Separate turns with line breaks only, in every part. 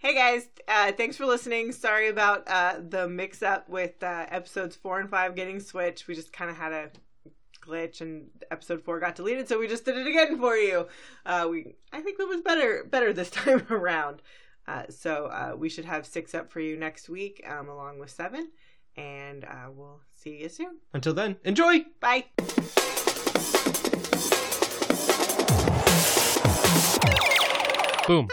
Hey guys, uh, thanks for listening. Sorry about uh, the mix up with uh, episodes four and five getting switched. We just kind of had a glitch and episode four got deleted, so we just did it again for you. Uh, we I think it was better better this time around. Uh, so uh, we should have six up for you next week, um, along with seven, and uh, we'll see you soon.
Until then, enjoy!
Bye.
Boom.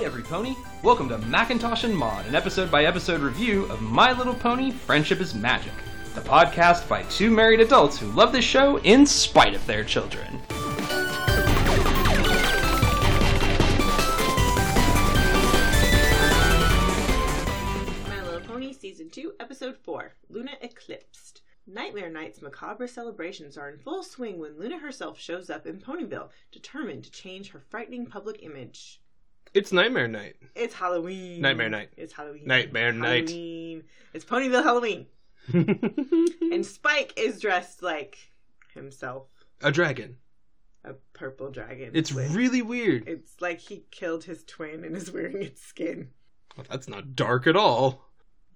Hi, every pony! Welcome to Macintosh and Mod, an episode by episode review of My Little Pony Friendship is Magic, the podcast by two married adults who love this show in spite of their children.
My Little Pony Season 2, Episode 4 Luna Eclipsed. Nightmare Night's macabre celebrations are in full swing when Luna herself shows up in Ponyville, determined to change her frightening public image.
It's Nightmare Night.
It's Halloween.
Nightmare Night.
It's Halloween.
Nightmare Night.
Halloween. It's Ponyville Halloween. And Spike is dressed like himself,
A dragon.
a purple dragon.
It's
with-
really weird.
It's like he killed his twin and is wearing its skin.
Well, that's not dark at all.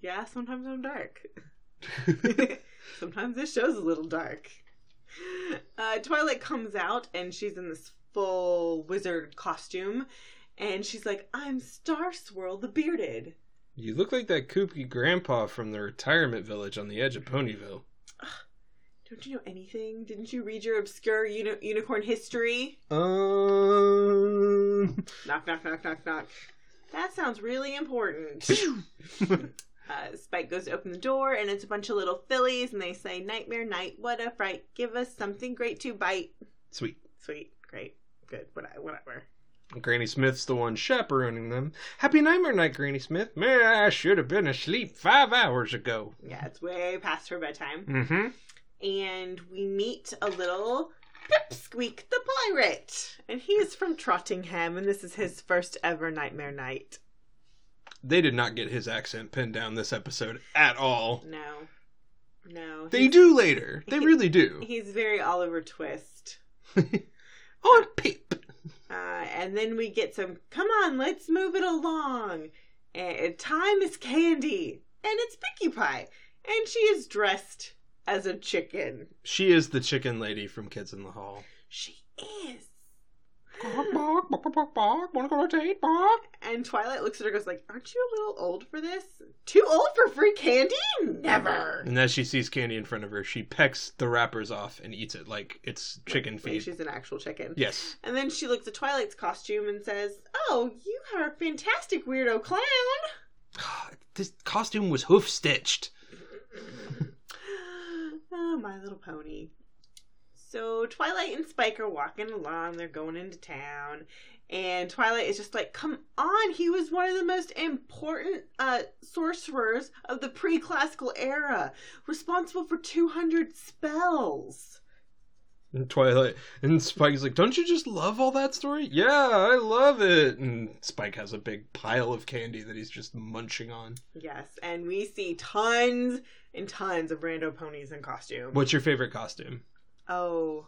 Yeah, sometimes I'm dark. Sometimes this show's a little dark. Uh, Twilight comes out and she's in this full wizard costume, and she's like, "I'm Star Swirl the Bearded."
You look like that kooky grandpa from the retirement village on the edge of Ponyville.
Don't you know anything? Didn't you read your obscure uni- unicorn history?
Um.
Knock, knock, knock, knock, knock. That sounds really important. Uh, Spike goes to open the door, and it's a bunch of little fillies, and they say, Nightmare night, what a fright. Give us something great to bite.
Sweet.
Sweet, great, good, whatever.
Granny Smith's the one chaperoning them. Happy Nightmare Night, Granny Smith. Man, I should have been asleep five hours ago.
Yeah, it's way past her bedtime.
Mm-hmm.
And we meet a little Pipsqueak the pirate. And he is from Trottingham, and this is his first ever Nightmare night.
They did not get his accent pinned down this episode at all.
No. No.
They do later. They really do.
He's very Oliver Twist.
oh, Pip.
Uh, and then we get some, come on, let's move it along. And time is candy. And it's Pinkie Pie. And she is dressed as a chicken.
She is the chicken lady from Kids in the Hall.
She is.
Bark, bark, bark, bark, bark, wanna go to date, bark?
And Twilight looks at her and goes like, Aren't you a little old for this? Too old for free candy? Never.
And as she sees candy in front of her, she pecks the wrappers off and eats it like it's chicken
Like
feed.
she's an actual chicken.
Yes.
And then she looks at Twilight's costume and says, Oh, you are a fantastic weirdo clown.
This costume was hoof stitched.
oh, my little pony. So Twilight and Spike are walking along. They're going into town. And Twilight is just like, come on, he was one of the most important uh, sorcerers of the pre classical era, responsible for 200 spells.
And Twilight and Spike's like, "Don't you just love all that story?" Yeah, I love it. And Spike has a big pile of candy that he's just munching on.
Yes, and we see tons and tons of rando ponies in costume.
What's your favorite costume?
Oh,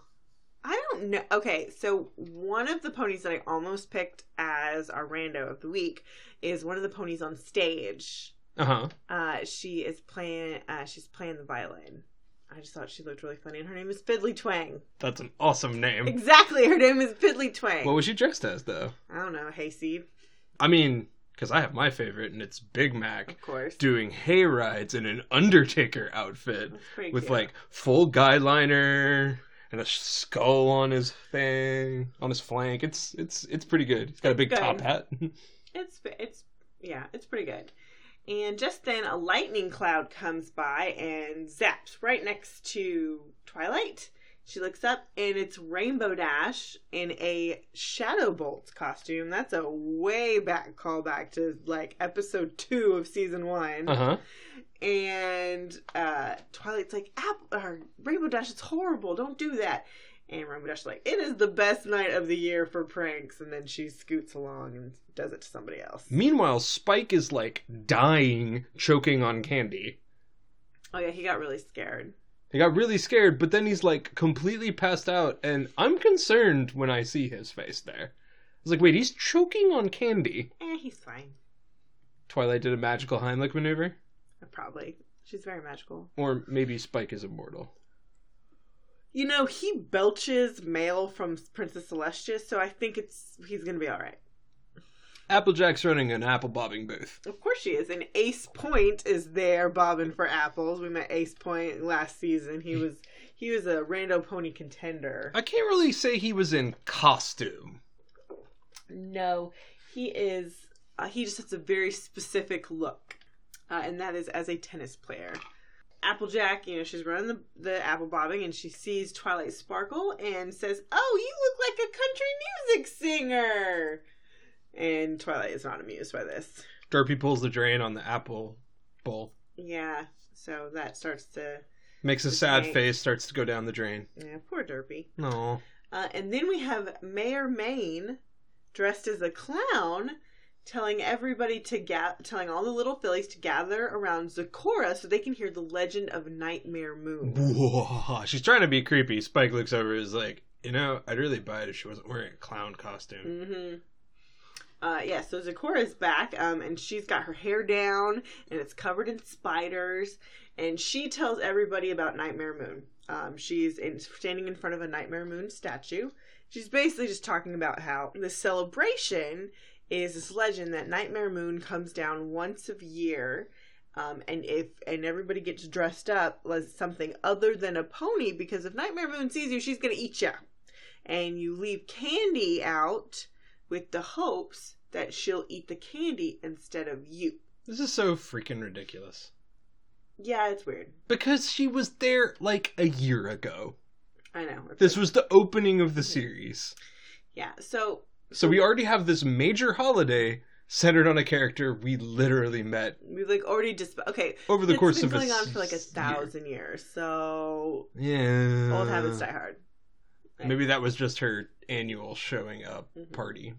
I don't know. Okay, so one of the ponies that I almost picked as our rando of the week is one of the ponies on stage.
Uh huh.
Uh, she is playing. Uh, she's playing the violin. I just thought she looked really funny, and her name is Fiddly Twang.
That's an awesome name.
Exactly, her name is Fiddly Twang.
What was she dressed as though?
I don't know, hayseed,
I mean, because I have my favorite, and it's Big Mac
of course.
doing hay rides in an Undertaker outfit with
cute.
like full guy liner and a skull on his thing on his flank. It's it's it's pretty good. He's got a big
Good.
top hat.
It's it's yeah, it's pretty good. And just then a lightning cloud comes by and zaps right next to Twilight. She looks up and it's Rainbow Dash in a Shadow Bolt costume. That's a way back callback to like episode two of season one.
uh huh.
And uh, Twilight's like, App- Rainbow Dash is horrible. Don't do that. And Rainbow Dash is like, it is the best night of the year for pranks. And then she scoots along and does it to somebody else.
Meanwhile, Spike is like dying, choking on candy.
Oh yeah, he got really scared.
He got really scared, but then he's like completely passed out, and I'm concerned when I see his face there. I was like, wait, he's choking on candy.
Eh, he's fine.
Twilight did a magical Heimlich maneuver,
Probably. She's very magical.
or maybe Spike is immortal.
You know, he belches mail from Princess Celestia, so I think it's he's gonna be all right.
Applejack's running an apple bobbing booth.
Of course she is. And Ace Point is there bobbing for apples. We met Ace Point last season. He was he was a rando pony contender.
I can't really say he was in costume.
No, he is. Uh, he just has a very specific look, uh, and that is as a tennis player. Applejack, you know, she's running the, the apple bobbing, and she sees Twilight Sparkle and says, "Oh, you look like a country music singer." And Twilight is not amused by this.
Derpy pulls the drain on the apple bowl.
Yeah, so that starts to
Makes a sad
drain.
face, starts to go down the drain.
yeah, poor Derpy.
No.
Uh, and then we have Mayor Mane dressed as a clown telling everybody to ga- telling all the little fillies to gather around Zecora so they can hear the legend of Nightmare Moon.
She's trying to be creepy. Spike looks over and is like, you know, I'd really buy it if she wasn't wearing a clown costume.
Mm-hmm. Uh, yeah, so Zecora is back, um, and she's got her hair down, and it's covered in spiders, and she tells everybody about Nightmare Moon. Um, she's in, standing in front of a Nightmare Moon statue. She's basically just talking about how the celebration is this legend that Nightmare Moon comes down once a year, um, and if and everybody gets dressed up as something other than a pony because if Nightmare Moon sees you, she's gonna eat you, and you leave candy out with the hopes that she'll eat the candy instead of you.
This is so freaking ridiculous.
Yeah, it's weird.
Because she was there like a year ago.
I know.
This was the opening of the series.
yeah. So
So we already have this major holiday centered on a character we literally met
we've like already just okay.
over the
it's
course
been
of
going on for like a thousand years. So.
Yeah.
old habits die hard.
Maybe that was just her annual showing up
Mhm.
party.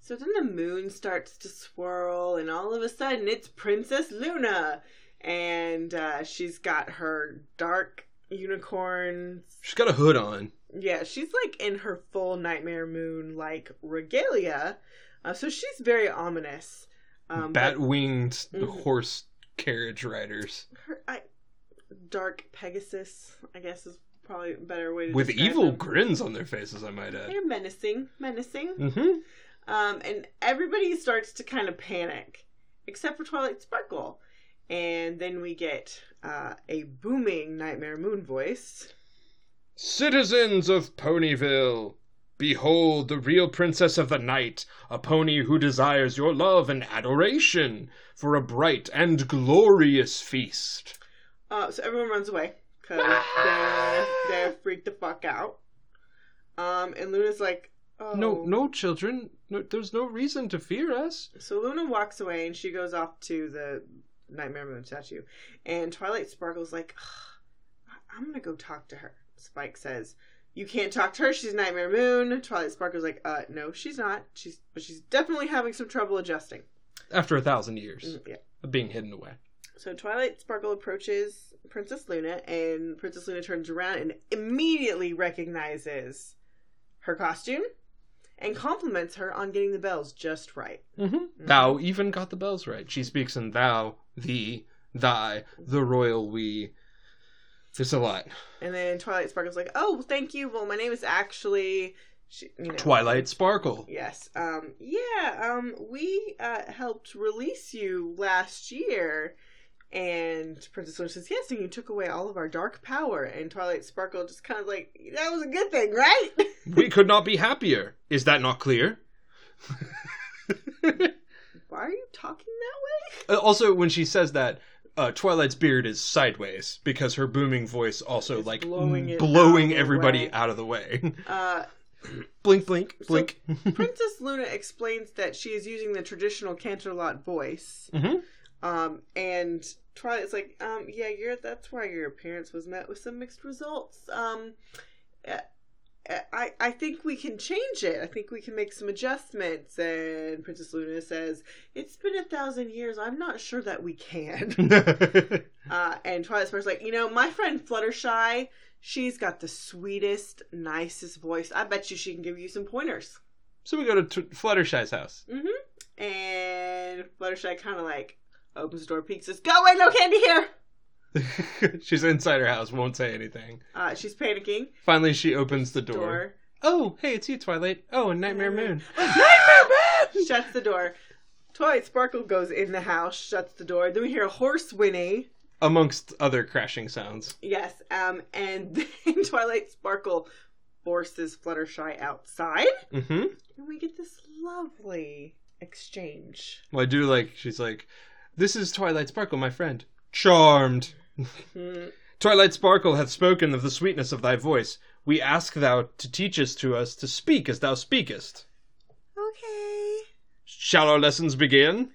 So then the moon starts to swirl, and all of a sudden it's Princess Luna, and uh, she's got her dark unicorn.
She's got a hood on.
Yeah, she's like in her full Nightmare Moon like regalia, uh, so she's very ominous. Um,
Bat winged
Mhm.
horse carriage riders.
her I, dark Pegasus, I guess, is probably a better way to
With evil
them.
grins on their faces, I might add.
They're menacing, menacing.
Mm-hmm.
Um, and everybody starts to kind of panic, except for Twilight Sparkle. And then we get uh, a booming Nightmare Moon voice.
Citizens of Ponyville, behold the real princess of the night, a pony who desires your love and adoration for a bright and glorious feast.
Uh, so everyone runs away because they're, they're freaked the fuck out. Um, and Luna's like, oh.
No, no, children, no, there's no reason to fear us.
So Luna walks away and she goes off to the Nightmare Moon statue. And Twilight Sparkle's like, I'm gonna go talk to her. Spike says, You can't talk to her, she's Nightmare Moon. Twilight Sparkle's like, uh, no, she's not. She's but she's definitely having some trouble adjusting.
After a thousand years
Mm, Yeah.
of being hidden away.
So Twilight Sparkle approaches Princess Luna and Princess Luna turns around and immediately recognizes her costume and compliments her on getting the bells just right.
Mm-hmm. Thou even got the bells right. She speaks in thou, thee, thy, the royal we. It's a lot.
And then Twilight Sparkle's like, "Oh, thank you. Well, my name is actually, she, you know,
Twilight Sparkle.
Yes. Um. Yeah. Um. We uh, helped release you last year, and Princess Luna says, "Yes, and you took away all of our dark power." And Twilight Sparkle just kind of like, "That was a good thing, right?"
we could not be happier. Is that not clear?
Why are you talking that
Uh, also, when she says that, uh, Twilight's beard is sideways because her booming voice also
It's
like
blowing
blowing
out
everybody
way.
out of the way.
way? Uh.
blink, blink, blink.
Princess Luna explains that she is using the traditional Canterlot voice.
Mhm.
Um, and Twilight's like, um, yeah, you're that's why your appearance was met with some mixed results. Um, uh, I I think we can change it. I think we can make some adjustments. And Princess Luna says, "It's been a thousand years. I'm not sure that we can." Uh, and Twilight Sparkle's like, you know, my friend Fluttershy, she's got the sweetest, nicest voice. I bet you she can give you some pointers.
So we go to t- Fluttershy's house.
Mm-hmm. And Fluttershy kind of like opens the door, peeks, says, "Go away, no candy here."
She's inside her house, won't say anything.
Uh, she's panicking.
Finally, she opens the door.
Door.
Oh, hey, it's you, Twilight. Oh, and Nightmare Moon.
Nightmare Moon shuts the door. Twilight Sparkle goes in the house, shuts the door. Then we hear a horse whinny.
Amongst other crashing sounds.
Yes, um, and then Twilight Sparkle forces Fluttershy outside,
Mm-hmm.
and we get this lovely exchange.
Well, I do like, she's like, this is Twilight Sparkle, my friend. Charmed. Twilight Sparkle hath spoken of the sweetness of thy voice. We ask thou to teach us to us to speak as thou speakest.
Okay,
Shall our lessons begin?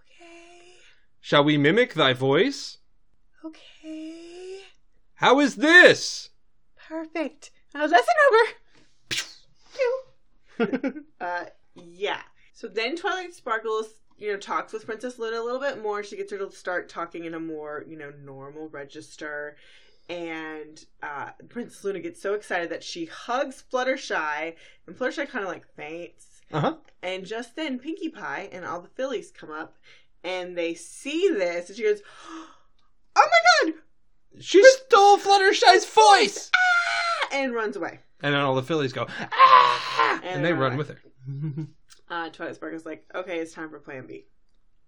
okay,
Shall we mimic thy voice?
okay.
How is this?
Perfect. Uh, lesson over. Uh, yeah. So then Twilight Sparkles, you know, talks with Princess Luna a little bit more. She gets her to start talking in a more, you know, normal register. And uh, Princess Luna gets so excited that she hugs Fluttershy, and Fluttershy kind of like faints.
Uh huh.
And just then, Pinkie Pie and all the fillies come up, and they see this, and she goes, "Oh my god!"
She stole Fluttershy's voice!
Ah! and runs away.
And then all the fillies go, ah!
And
And they
run
run
away.
with her.
Uh, Twilight is like, "Okay, it's time for Plan B."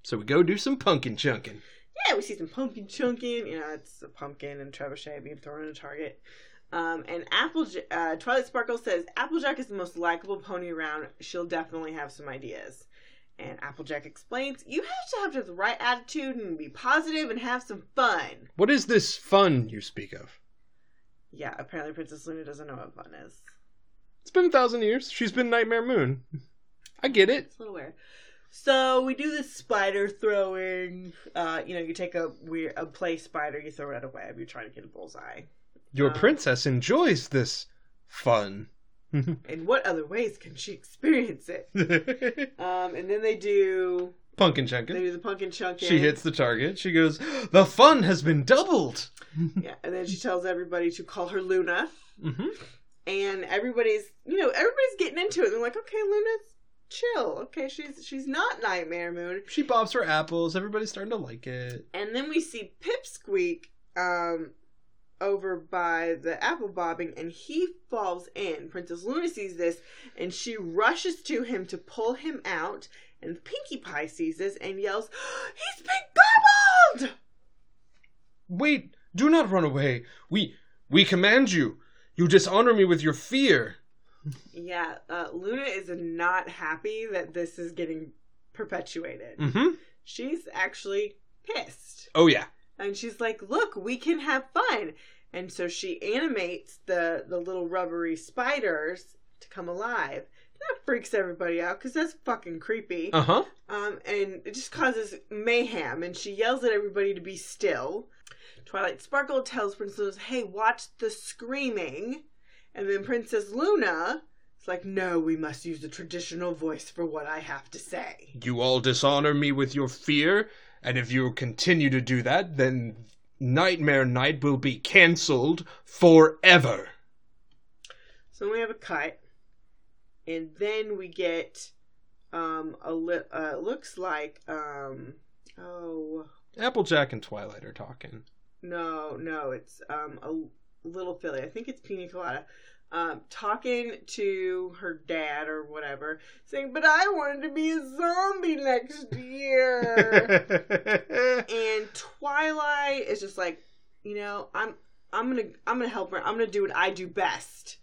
so we go do some pumpkin chunking.
yeah, we see some pumpkin chunking. You know, it's a pumpkin and trebuchet being thrown in a target. Um, and Apple, uh, Twilight Sparkle says Applejack is the most likable pony around. She'll definitely have some ideas. And Applejack explains, "You have to have the right attitude and be positive and have some fun."
What is this fun you speak of?
Yeah, apparently Princess Luna doesn't know what fun is.
It's been a thousand years. She's been Nightmare Moon. I get it.
It's a little weird. So we do this spider throwing. Uh, you know, you take a weird a play spider, you throw it at a web. You're trying to get a bullseye.
Your
Um,
princess enjoys this fun.
In what other ways can she experience it? Um, and then they do
Pumpkin
chunkin.
they
do the pumpkin chunking.
She hits the target. She goes, The fun has been doubled.
Yeah, and then she tells everybody to call her Luna,
hmm
and everybody's you know everybody's getting into it. They're like, okay, Luna's chill. Okay, she's she's not Nightmare Moon.
She bobs her apples. Everybody's starting to like it.
And then we see Pipsqueak um, over by the apple bobbing, and he falls in. Princess Luna sees this, and she rushes to him to pull him out. And Pinkie Pie sees this and yells, "He's been gobbled!"
Wait, do not run away. We we command you. You dishonor me with your fear.
Yeah, uh, Luna is not happy that this is getting perpetuated.
Mm-hmm.
She's actually pissed.
Oh yeah.
and she's like, "Look, we can have fun." And so she animates the the little rubbery spiders to come alive. That freaks everybody out because that's fucking creepy.
Uh-huh.
Um, and it just causes mayhem. And she yells at everybody to be still. Twilight Sparkle tells Princess, "Hey, watch the screaming." And then Princess Luna is like, "No, we must use the traditional voice for what I have to say."
You all dishonor me with your fear, and if you continue to do that, then Nightmare Night will be cancelled forever.
So we have a cut, and then we get um a li- uh, looks like um oh
Applejack and Twilight are talking.
no no it's um a little filly I think it's Pina Colada um talking to her dad or whatever saying but I wanted to be a zombie next year and Twilight is just like you know I'm I'm gonna I'm gonna help her I'm gonna do what I do best.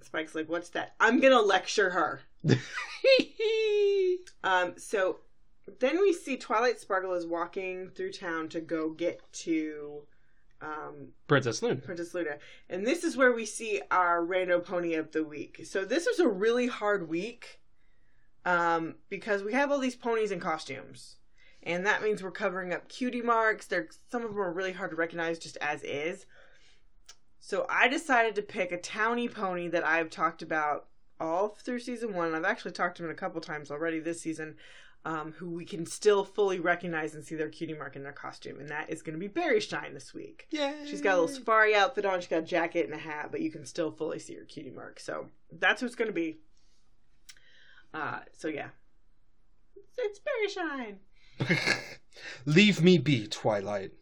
Spike's like what's that? I'm gonna lecture her. Um, so then we see Twilight Sparkle is walking through town to go get to um,
Princess Luna.
Princess Luna. And this is where we see our rando pony of the week. So this was a really hard week um, because we have all these ponies in costumes. And that means we're covering up cutie marks. They're, some of them are really hard to recognize just as is. So I decided to pick a towny pony that I've talked about all through season one. I've actually talked to him a couple times already this season. Um, who we can still fully recognize and see their cutie mark in their costume, and that is going to be Berry Shine this week.
Yeah.
She's got a little safari outfit on. She's got a jacket and a hat, but you can still fully see her cutie mark. So that's who it's going to be. Uh, so yeah, it's, it's berry shine.
Leave me be, Twilight.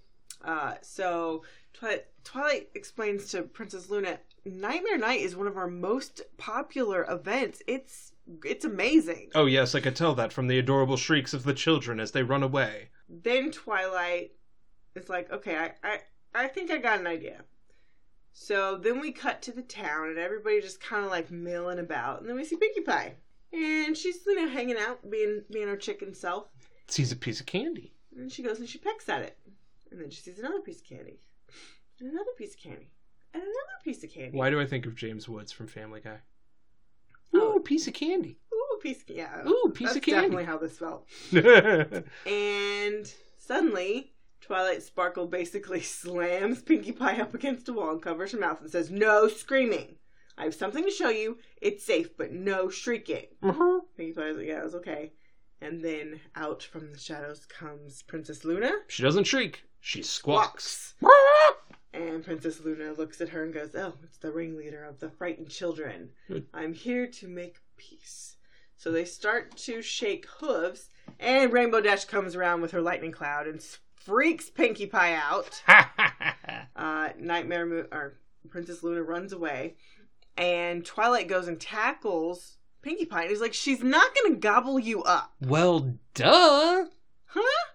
Uh, so Twi- Twilight explains to Princess Luna, Nightmare Night is one of our most popular events. It's it's amazing.
Oh, yes, I could tell that from the adorable shrieks of the children as they run away.
Then Twilight is like, okay, I, I, I think I got an idea. So then we cut to the town and everybody just kind of like milling about. And then we see Pinkie Pie. And she's, you know, hanging out, being being her chicken self.
Sees a piece of candy.
And she goes and she pecks at it. And then she sees another piece of candy. And another piece of candy. And another piece of candy.
Why do I think of James Woods from Family Guy? Piece of candy.
Ooh, piece of yeah.
Ooh, piece
That's
of candy.
That's definitely how this felt. And suddenly, Twilight Sparkle basically slams Pinkie Pie up against a wall and covers her mouth and says, No screaming. I have something to show you. It's safe, but no shrieking. Uh-huh. Pinkie Pie's like, Yeah, it's okay. And then out from the shadows comes Princess Luna.
She doesn't shriek. She squawks.
And Princess Luna looks at her and goes, Oh, it's the ringleader of the frightened children. I'm here to make peace. So they start to shake hooves, and Rainbow Dash comes around with her lightning cloud and freaks Pinkie Pie out. Uh, Nightmare Moon, or Princess Luna runs away, and Twilight goes and tackles Pinkie Pie, and he's like, She's not gonna gobble you up.
well, duh.
Huh?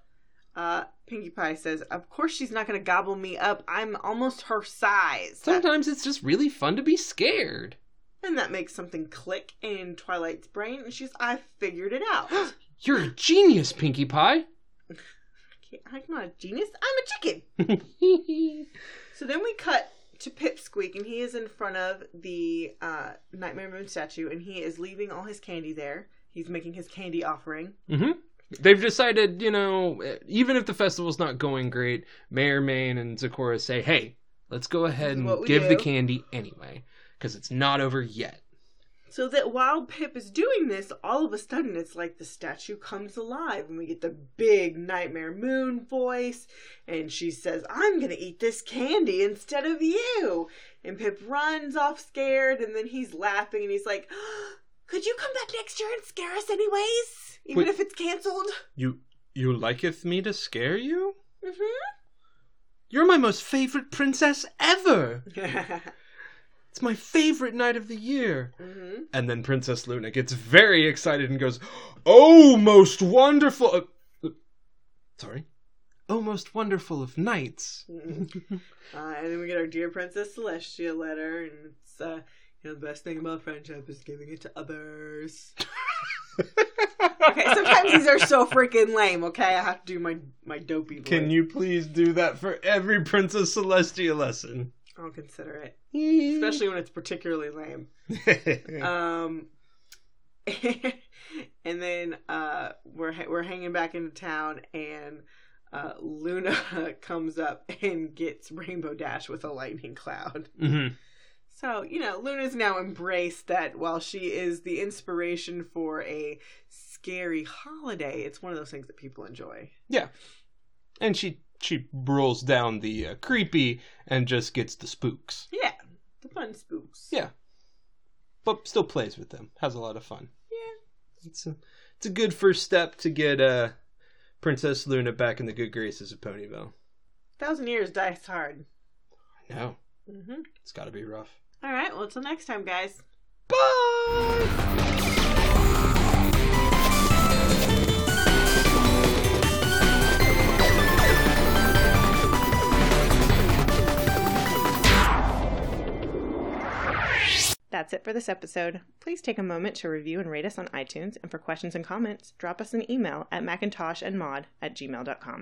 Uh, Pinkie Pie says, Of course she's not gonna gobble me up. I'm almost her size.
Sometimes it's just really fun to be scared.
And that makes something click in Twilight's brain, and she's, I figured it out.
You're a genius, Pinkie Pie.
Okay, I'm not a genius, I'm a chicken. So then we cut to Pipsqueak, and he is in front of the uh, Nightmare Moon statue, and he is leaving all his candy there. He's making his candy offering.
hmm They've decided, you know, even if the festival's not going great, Mayor Mane and Zecora say, hey, let's go ahead and give the candy anyway, because it's not over yet.
So that while Pip is doing this, all of a sudden it's like the statue comes alive, and we get the big Nightmare Moon voice, and she says, I'm gonna eat this candy instead of you. And Pip runs off scared, and then he's laughing, and he's like, Could you come back next year and scare us anyways? Even
Wait.
if it's canceled?
You you liketh me to scare you?
Mm-hmm.
You're my most favorite princess ever.
mm-hmm.
It's my favorite night of the year. Mm-hmm. And then Princess Luna gets very excited and goes, "Oh, most wonderful!" Uh, uh, sorry, oh, most wonderful of nights.
Uh, and then we get our dear Princess Celestia letter, and it's uh, you know the best thing about friendship is giving it to others. Okay, sometimes these are so freaking lame. Okay, I have to do my my dopey voice.
Can you please do that for every Princess Celestia lesson?
I'll consider it, especially when it's particularly lame. Um, and then uh, we're ha- we're hanging back into town, and uh, Luna comes up and gets Rainbow Dash with a lightning cloud.
hmm
So, you know, Luna's now embraced that while she is the inspiration for a scary holiday, it's one of those things that people enjoy.
Yeah, and she she rolls down the uh, creepy and just gets the spooks.
Yeah, the fun spooks.
Yeah, but still plays with them. Has a lot of fun.
Yeah.
It's a it's a good first step to get uh Princess Luna back in the good graces of Ponyville.
Thousand years dies hard.
No,
Mm-hmm.
it's got to be rough.
All right, well, until next time, guys.
Bye.
That's it for this episode. Please take a moment to review and rate us on iTunes, and for questions and comments, drop us an email at macintoshandmod at gmail.com.